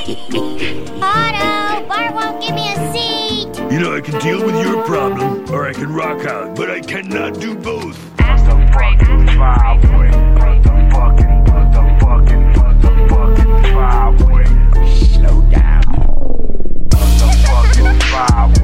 Otto, Bart won't give me a seat. You know, I can deal with your problem, or I can rock out, but I cannot do both. Slow down. "私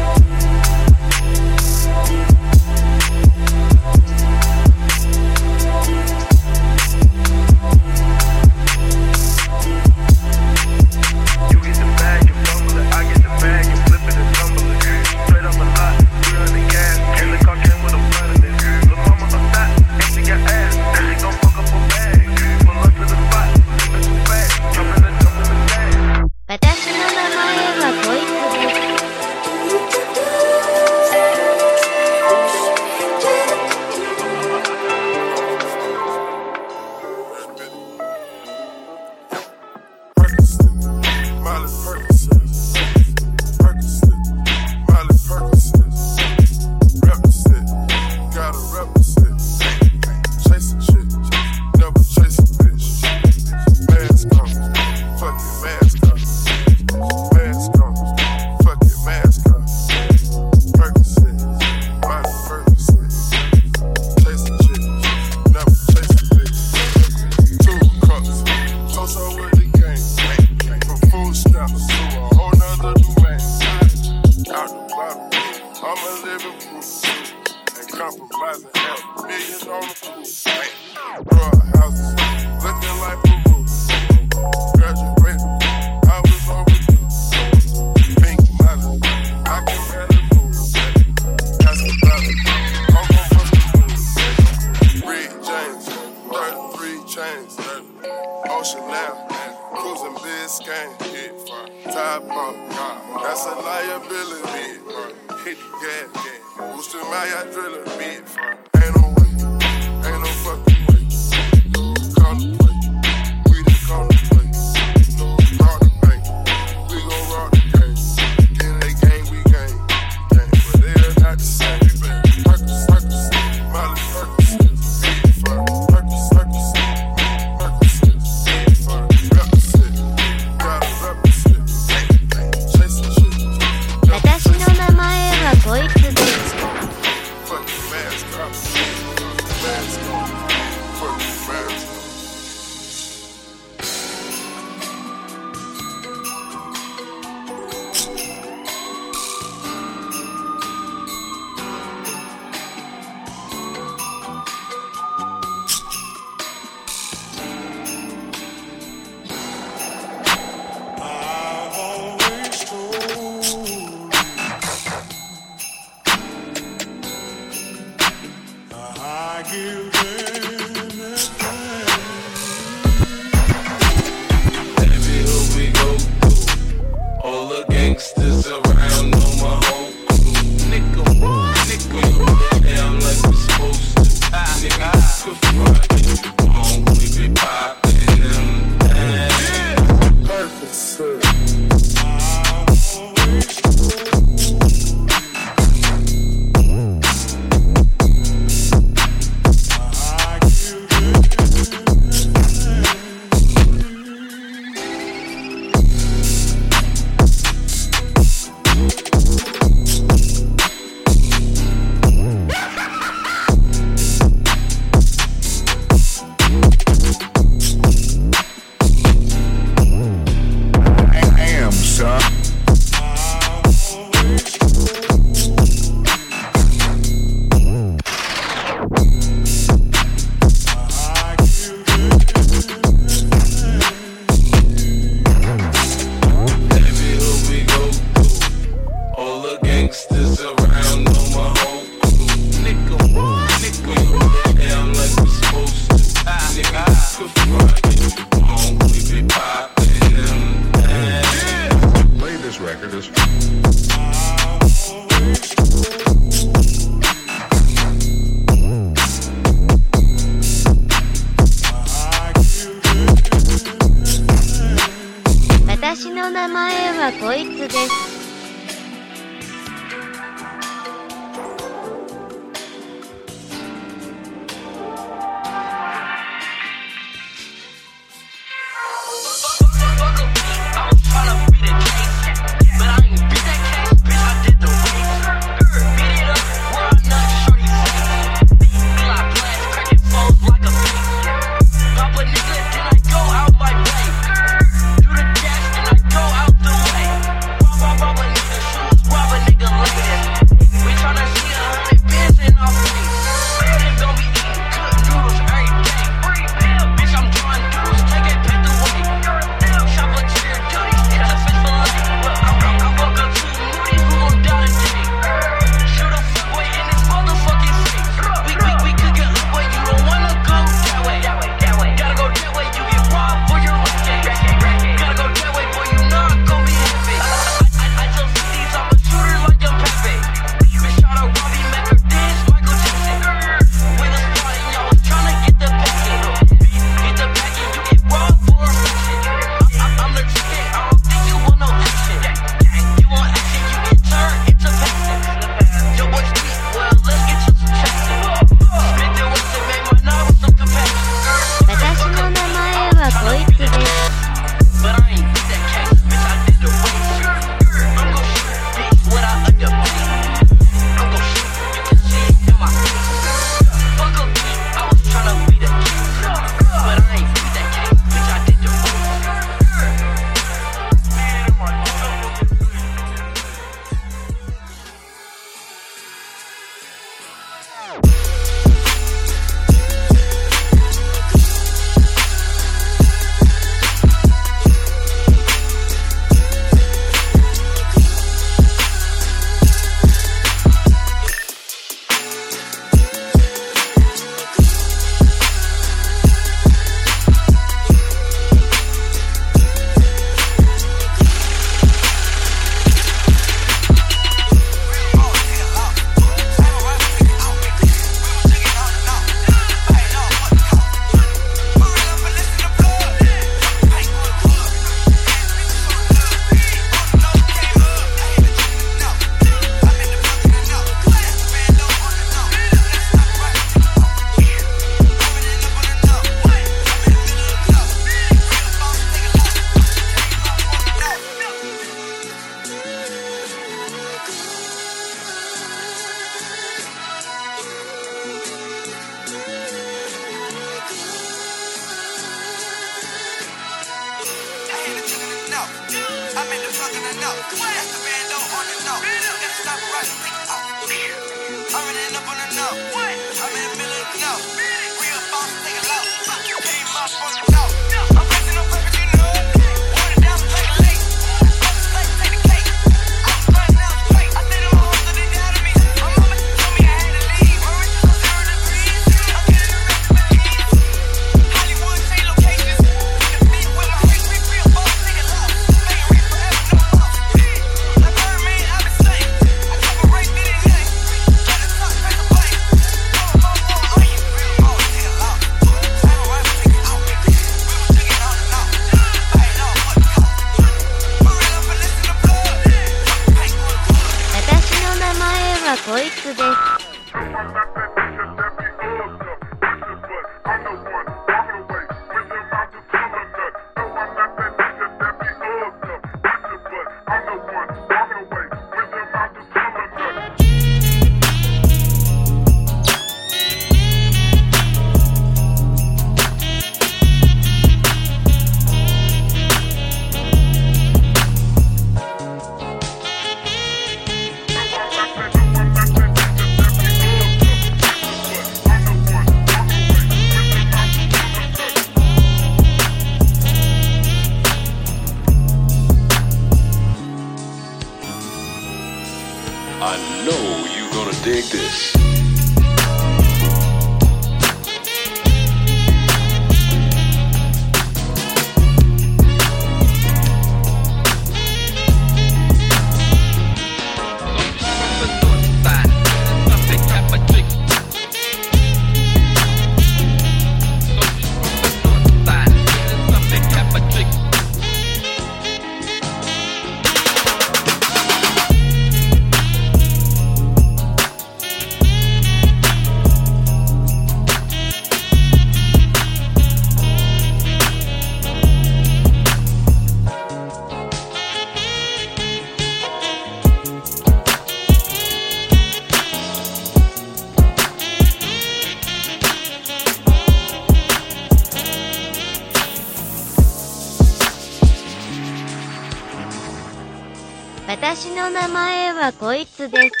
名前はこいつです。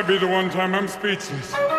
might be the one time I'm speechless.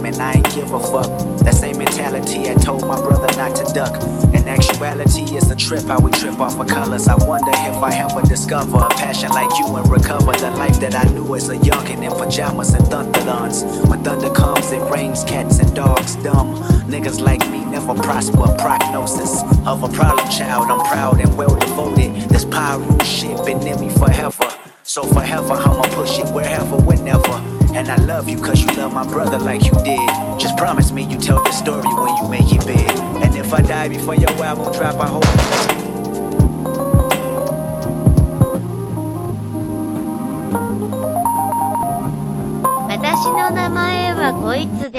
and I ain't give a fuck. That same mentality I told my brother not to duck. In actuality, it's a trip how we trip off of colors. I wonder if I ever discover a passion like you and recover the life that I knew as a youngin' in pajamas and thunderlons. When thunder comes, it rains cats and dogs dumb. Niggas like me never prosper. Prognosis of a problem child. I'm proud and well devoted. This pyro shit been in me forever. love you cause you love my brother like you did. Just promise me you tell the story when you make it big. And if I die before your album drop, I hope.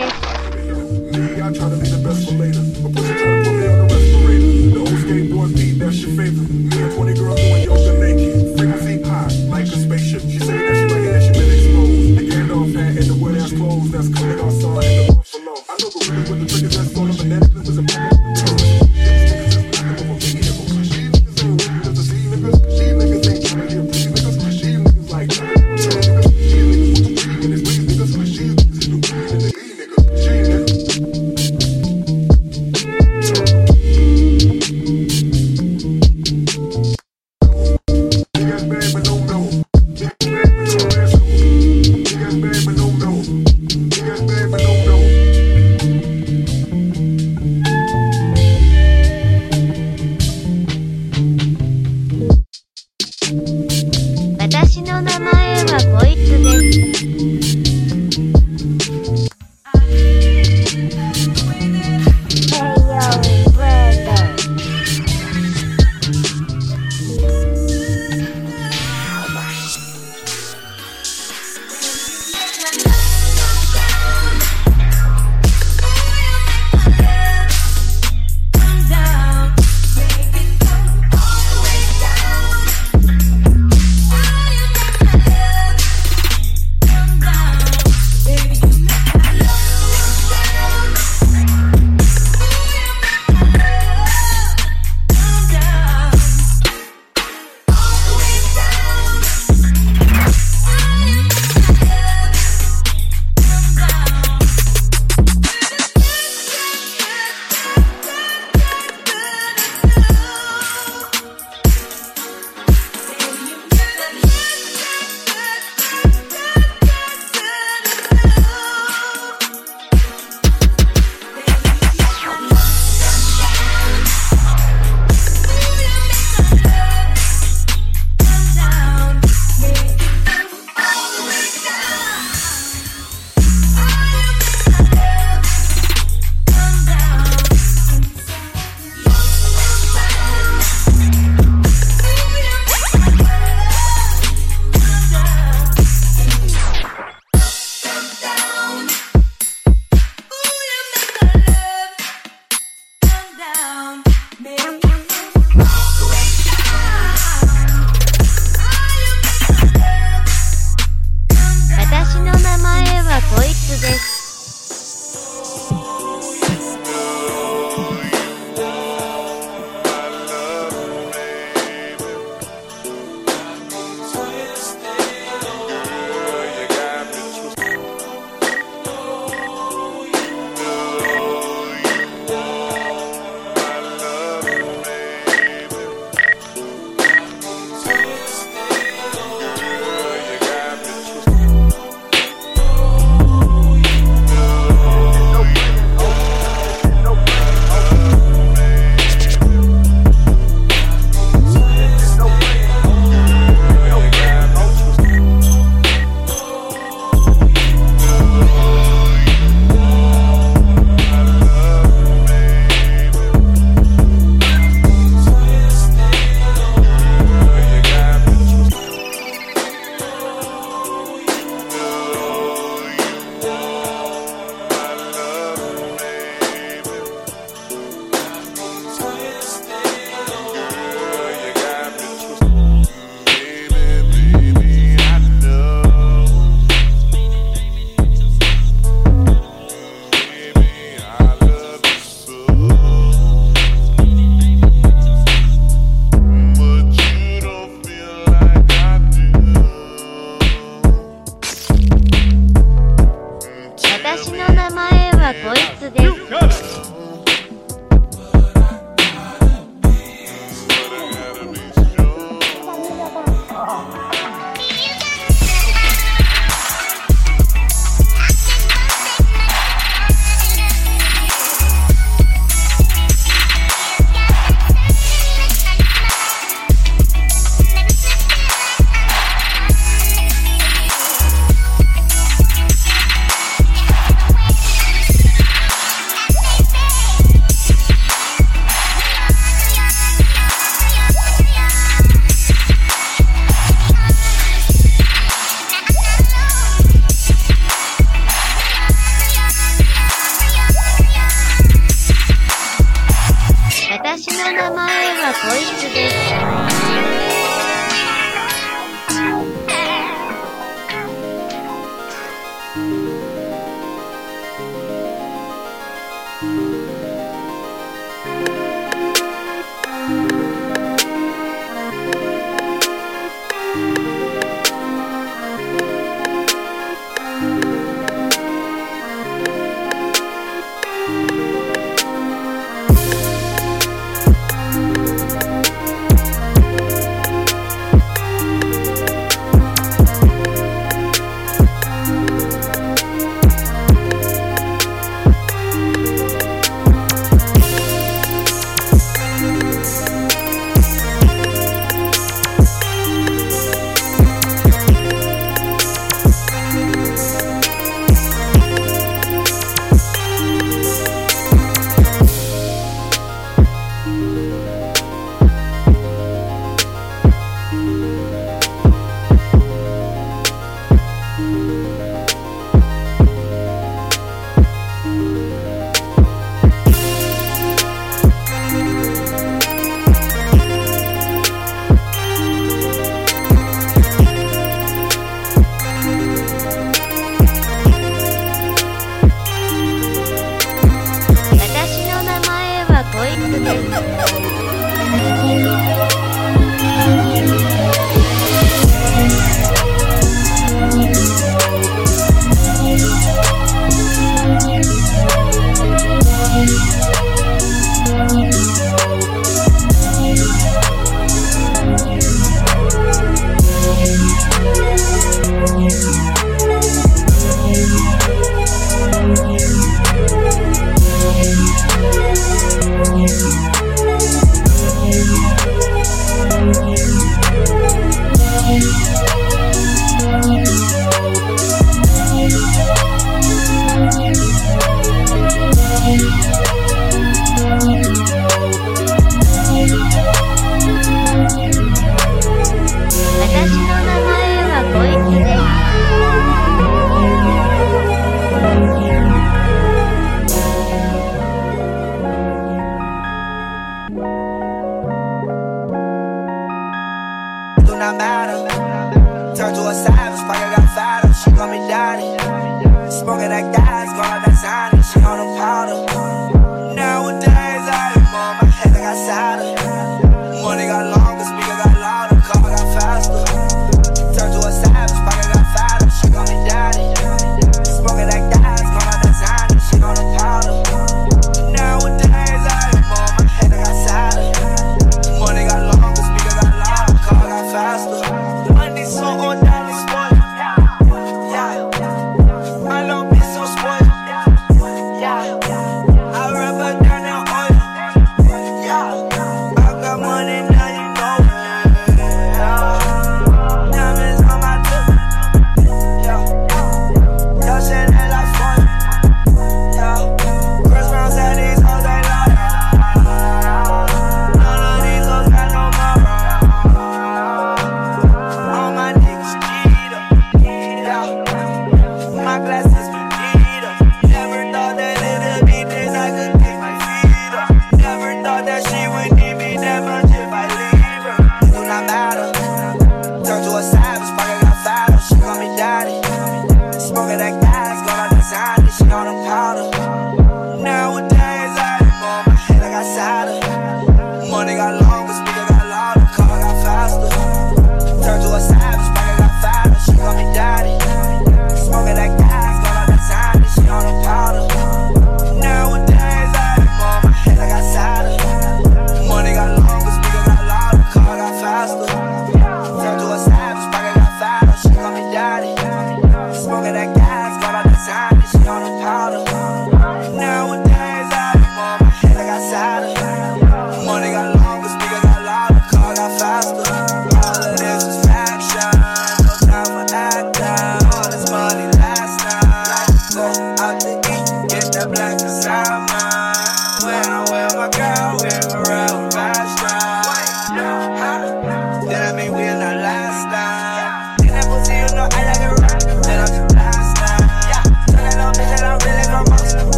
名前はこいつです。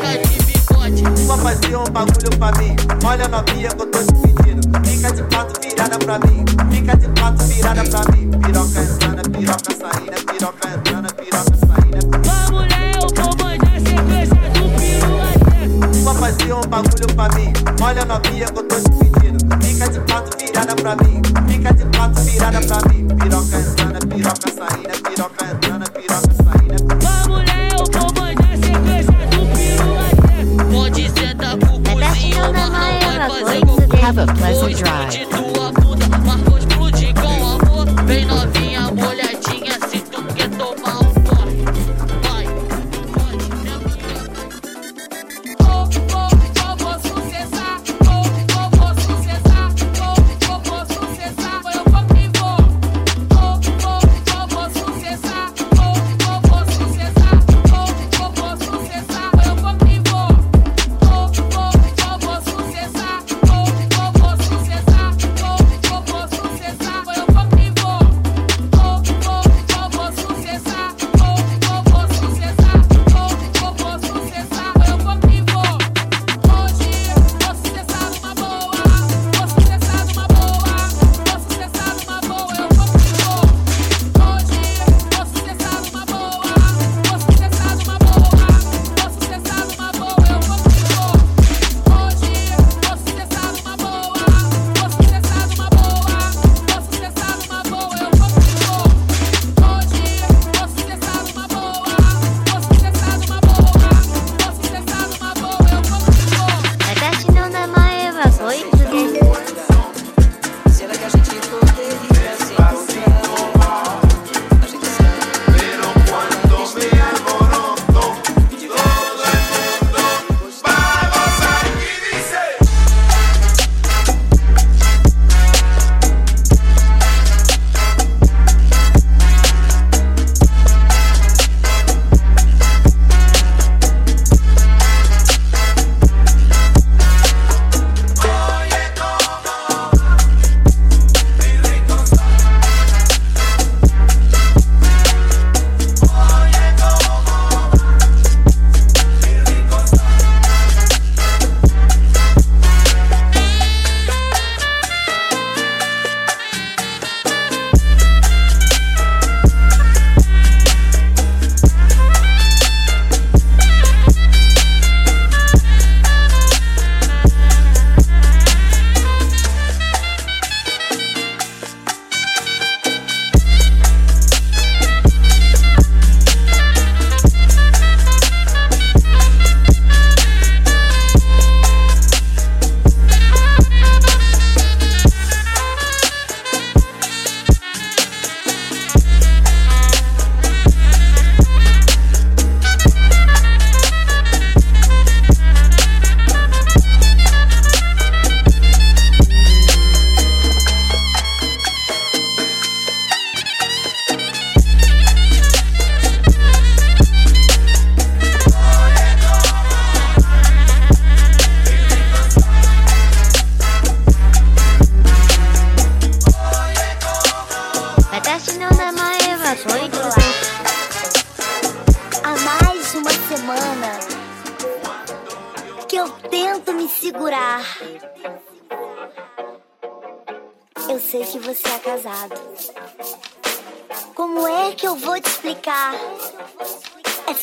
fica de bigode. Um bagulho pra mim. Olha novinha que eu tô te pedindo. Fica de pato virada pra mim. Fica de pato virada pra mim. Piroca entrando, piroca saída, piroca entrada. piroca saindo. Vamos, Léo, vou mandar sequência do piru até. Só um bagulho pra mim. Olha novinha que eu tô te pedindo. Fica de pato virada pra mim. Fica de pato virada pra mim. Piroca entrando, piroca saída, piroca entrada. Have a pleasant drive.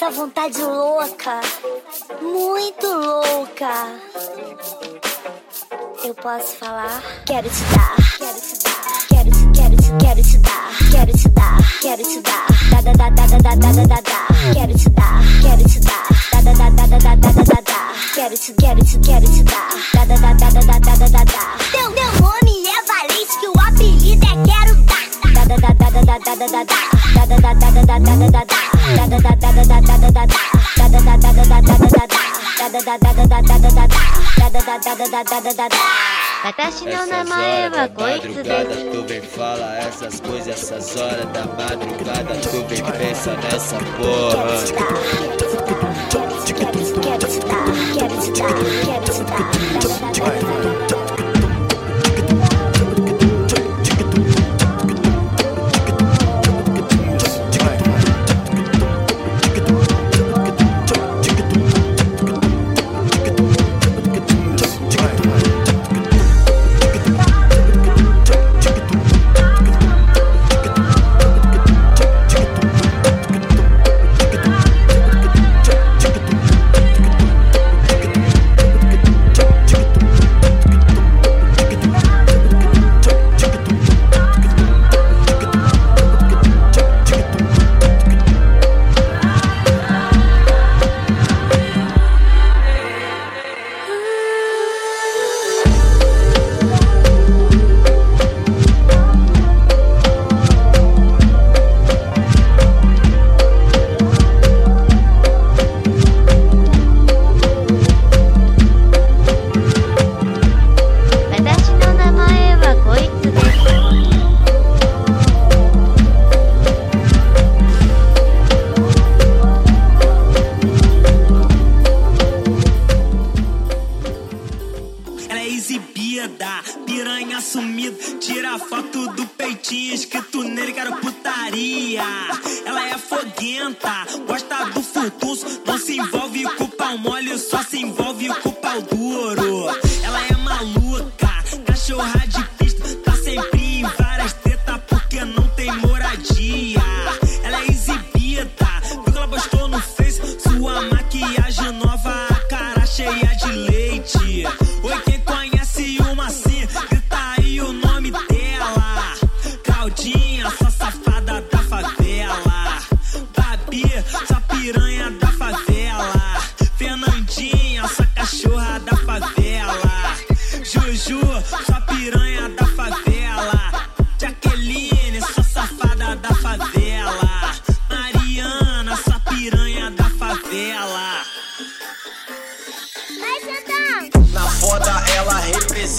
essa vontade louca, muito louca. Eu posso falar? Quero te dar, quero te dar, quero te, quero te, quero te dar, quero te dar, quero te dar, da da da da da da da da da, quero te dar, quero te dar, da da da da da da da da da, quero te, quero te, quero te dar, da da da da da da da da da, deu, deu. 私の Essas 名前 horas は da こいつで madrugada す tu vem fala essas coisas, essas horas da madrugada tu vem pensa nessa porra. Quero te dar, quero te dar, quero te dar.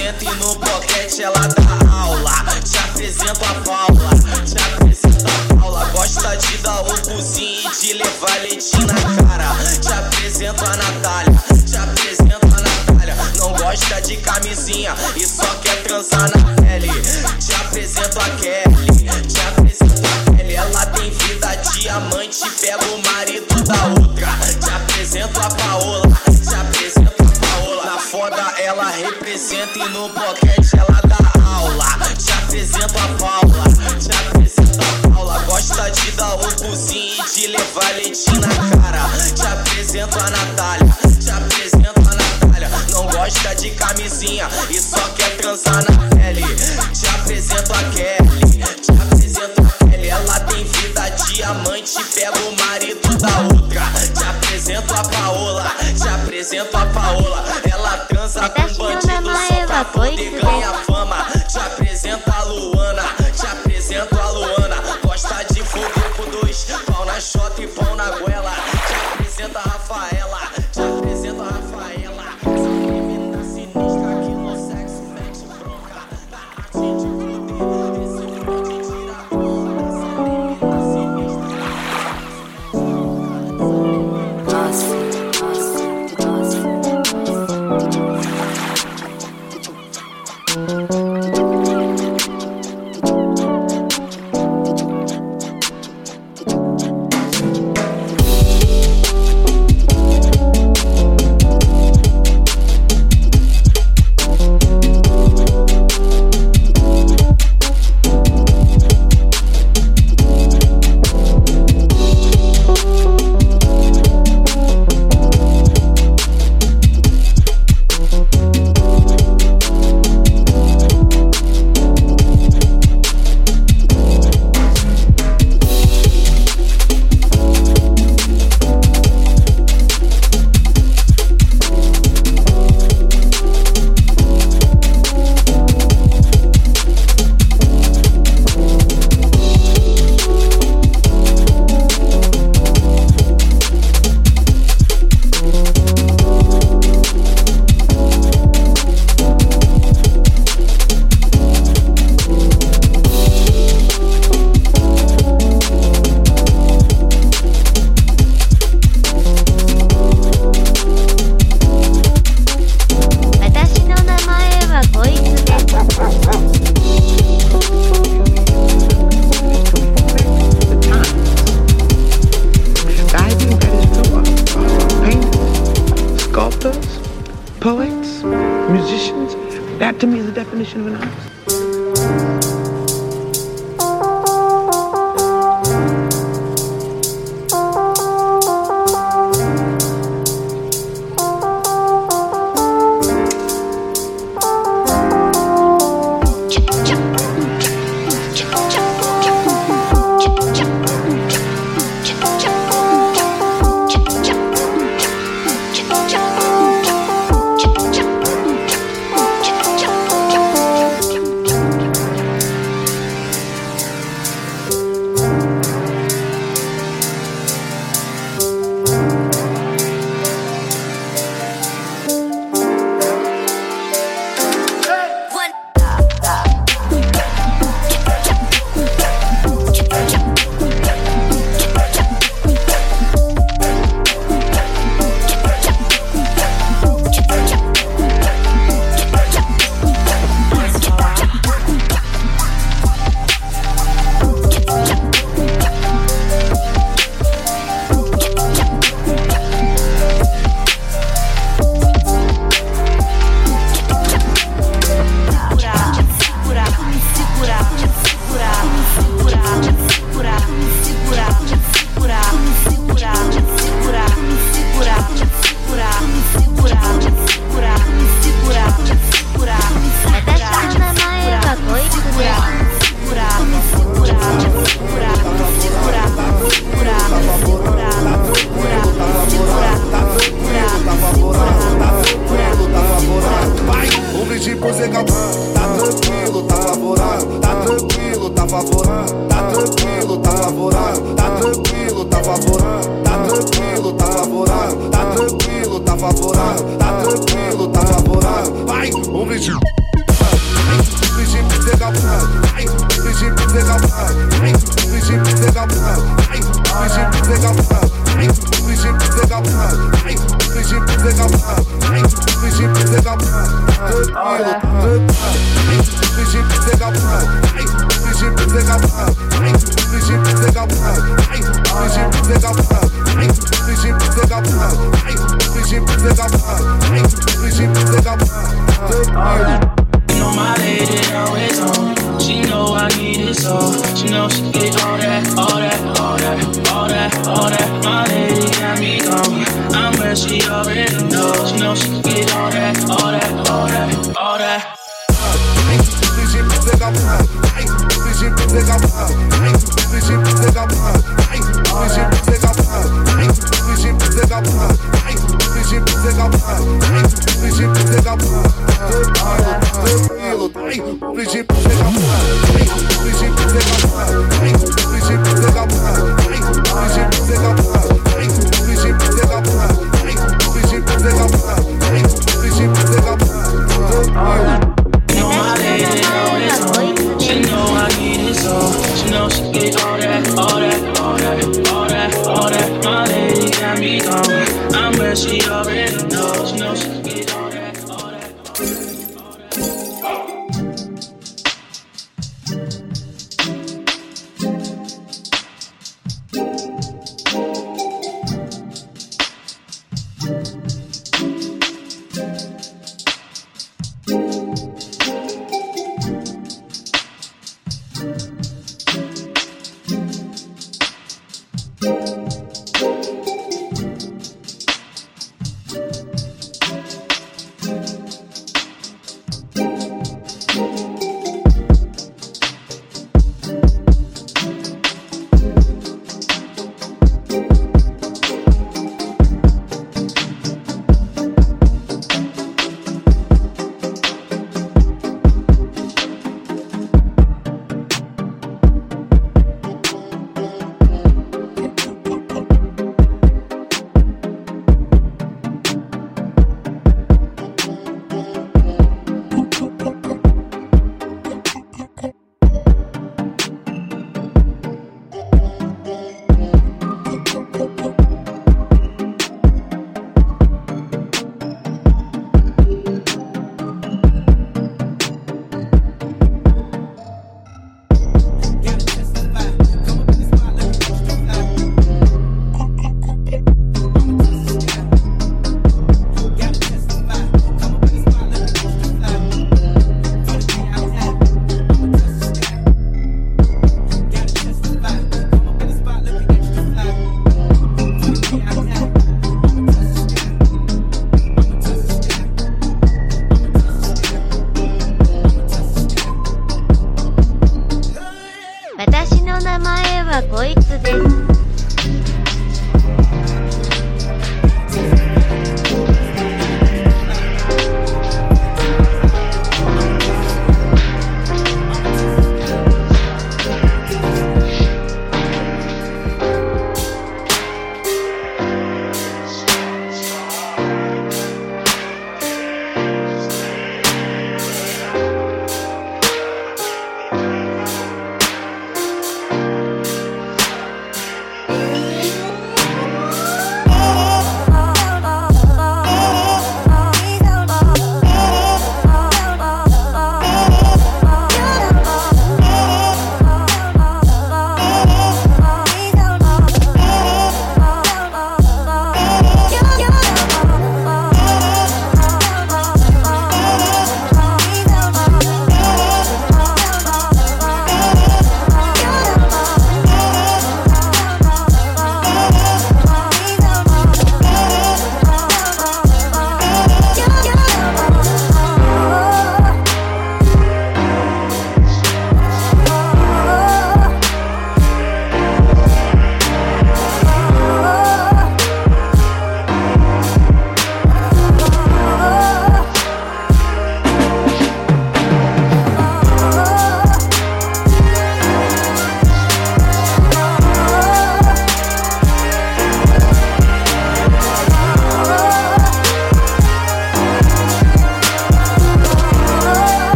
e no boquete ela dá aula. Te apresento a Paula, te apresento a Paula. Gosta de dar o cozinho e de levar leitinho na cara. Te apresento a Natália, te apresento a Natália. Não gosta de camisinha e só quer transar na pele. Te apresento a Kelly, te apresento a Kelly. Ela tem vida diamante, pega o marido da outra. Te apresento a Paola, no boquete ela dá aula. Te apresento a Paula, te apresento a Paula. Gosta de dar o cozinho e de levar leitinho na cara. Te apresento a Natália, te apresento a Natália. Não gosta de camisinha e só quer transar na pele. Te apresento a Kelly, te apresento a Kelly. Ela tem vida diamante, pega o marido da outra. Te apresento a Paola, te apresento a Paola. Ela transa com bandido a boy.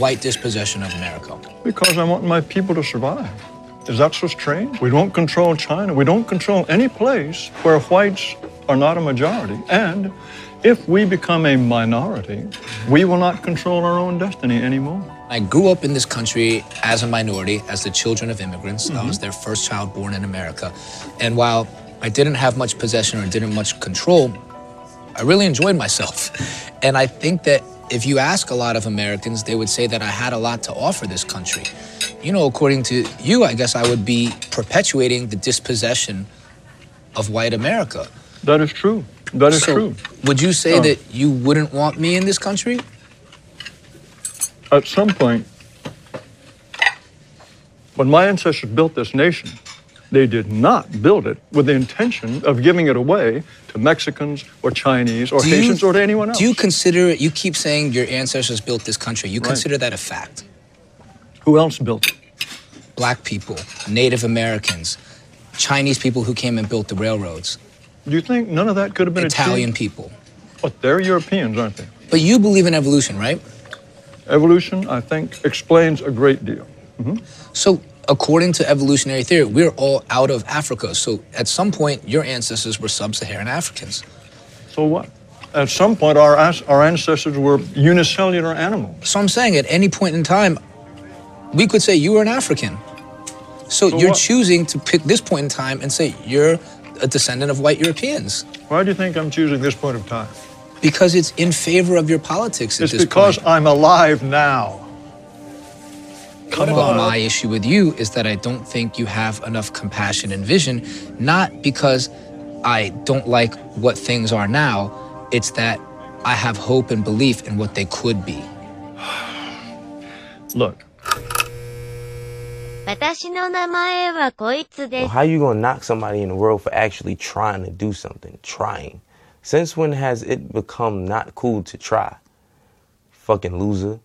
White dispossession of America? Because I want my people to survive. Is that so strange? We don't control China. We don't control any place where whites are not a majority. And if we become a minority, we will not control our own destiny anymore. I grew up in this country as a minority, as the children of immigrants. I Mhm. was their first child born in America. And while I didn't have much possession or didn't much control, I really enjoyed myself. And I think that if you ask a lot of Americans, they would say that I had a lot to offer this country. You know, according to you, I guess I would be perpetuating the dispossession of white America. That is true. That is So, true. Would you say Oh. that you wouldn't want me in this country? At some point, when my ancestors built this nation, they did not build it with the intention of giving it away to Mexicans or Chinese or Do you- Haitians or to anyone else. Do you consider, it? you keep saying your ancestors built this country, you Right. consider that a fact? Who else built it? Black people, Native Americans, Chinese people who came and built the railroads, Do you think none of that could have been Italian people. But they're Europeans, aren't they? But you believe in evolution, right? Evolution, I think, explains a great deal. Mm-hmm. So, according to evolutionary theory, we're all out of Africa. So, at some point, your ancestors were sub Saharan Africans. So what? At some point, our, our ancestors were unicellular animals. So, I'm saying at any point in time, we could say you were an African. So, So you're what? choosing to pick this point in time and say you're a descendant of white Europeans Why do you think I'm choosing this point of time? because it's in favor of your politics at It's this because point. I'm alive now. Cut. My issue with you is that I don't think you have enough compassion and vision, not because I don't like what things are now, it's that I have hope and belief in what they could be. Look. Well, how you gonna knock somebody in the world for actually trying to do something? Trying. Since when has it become not cool to try? Fucking loser.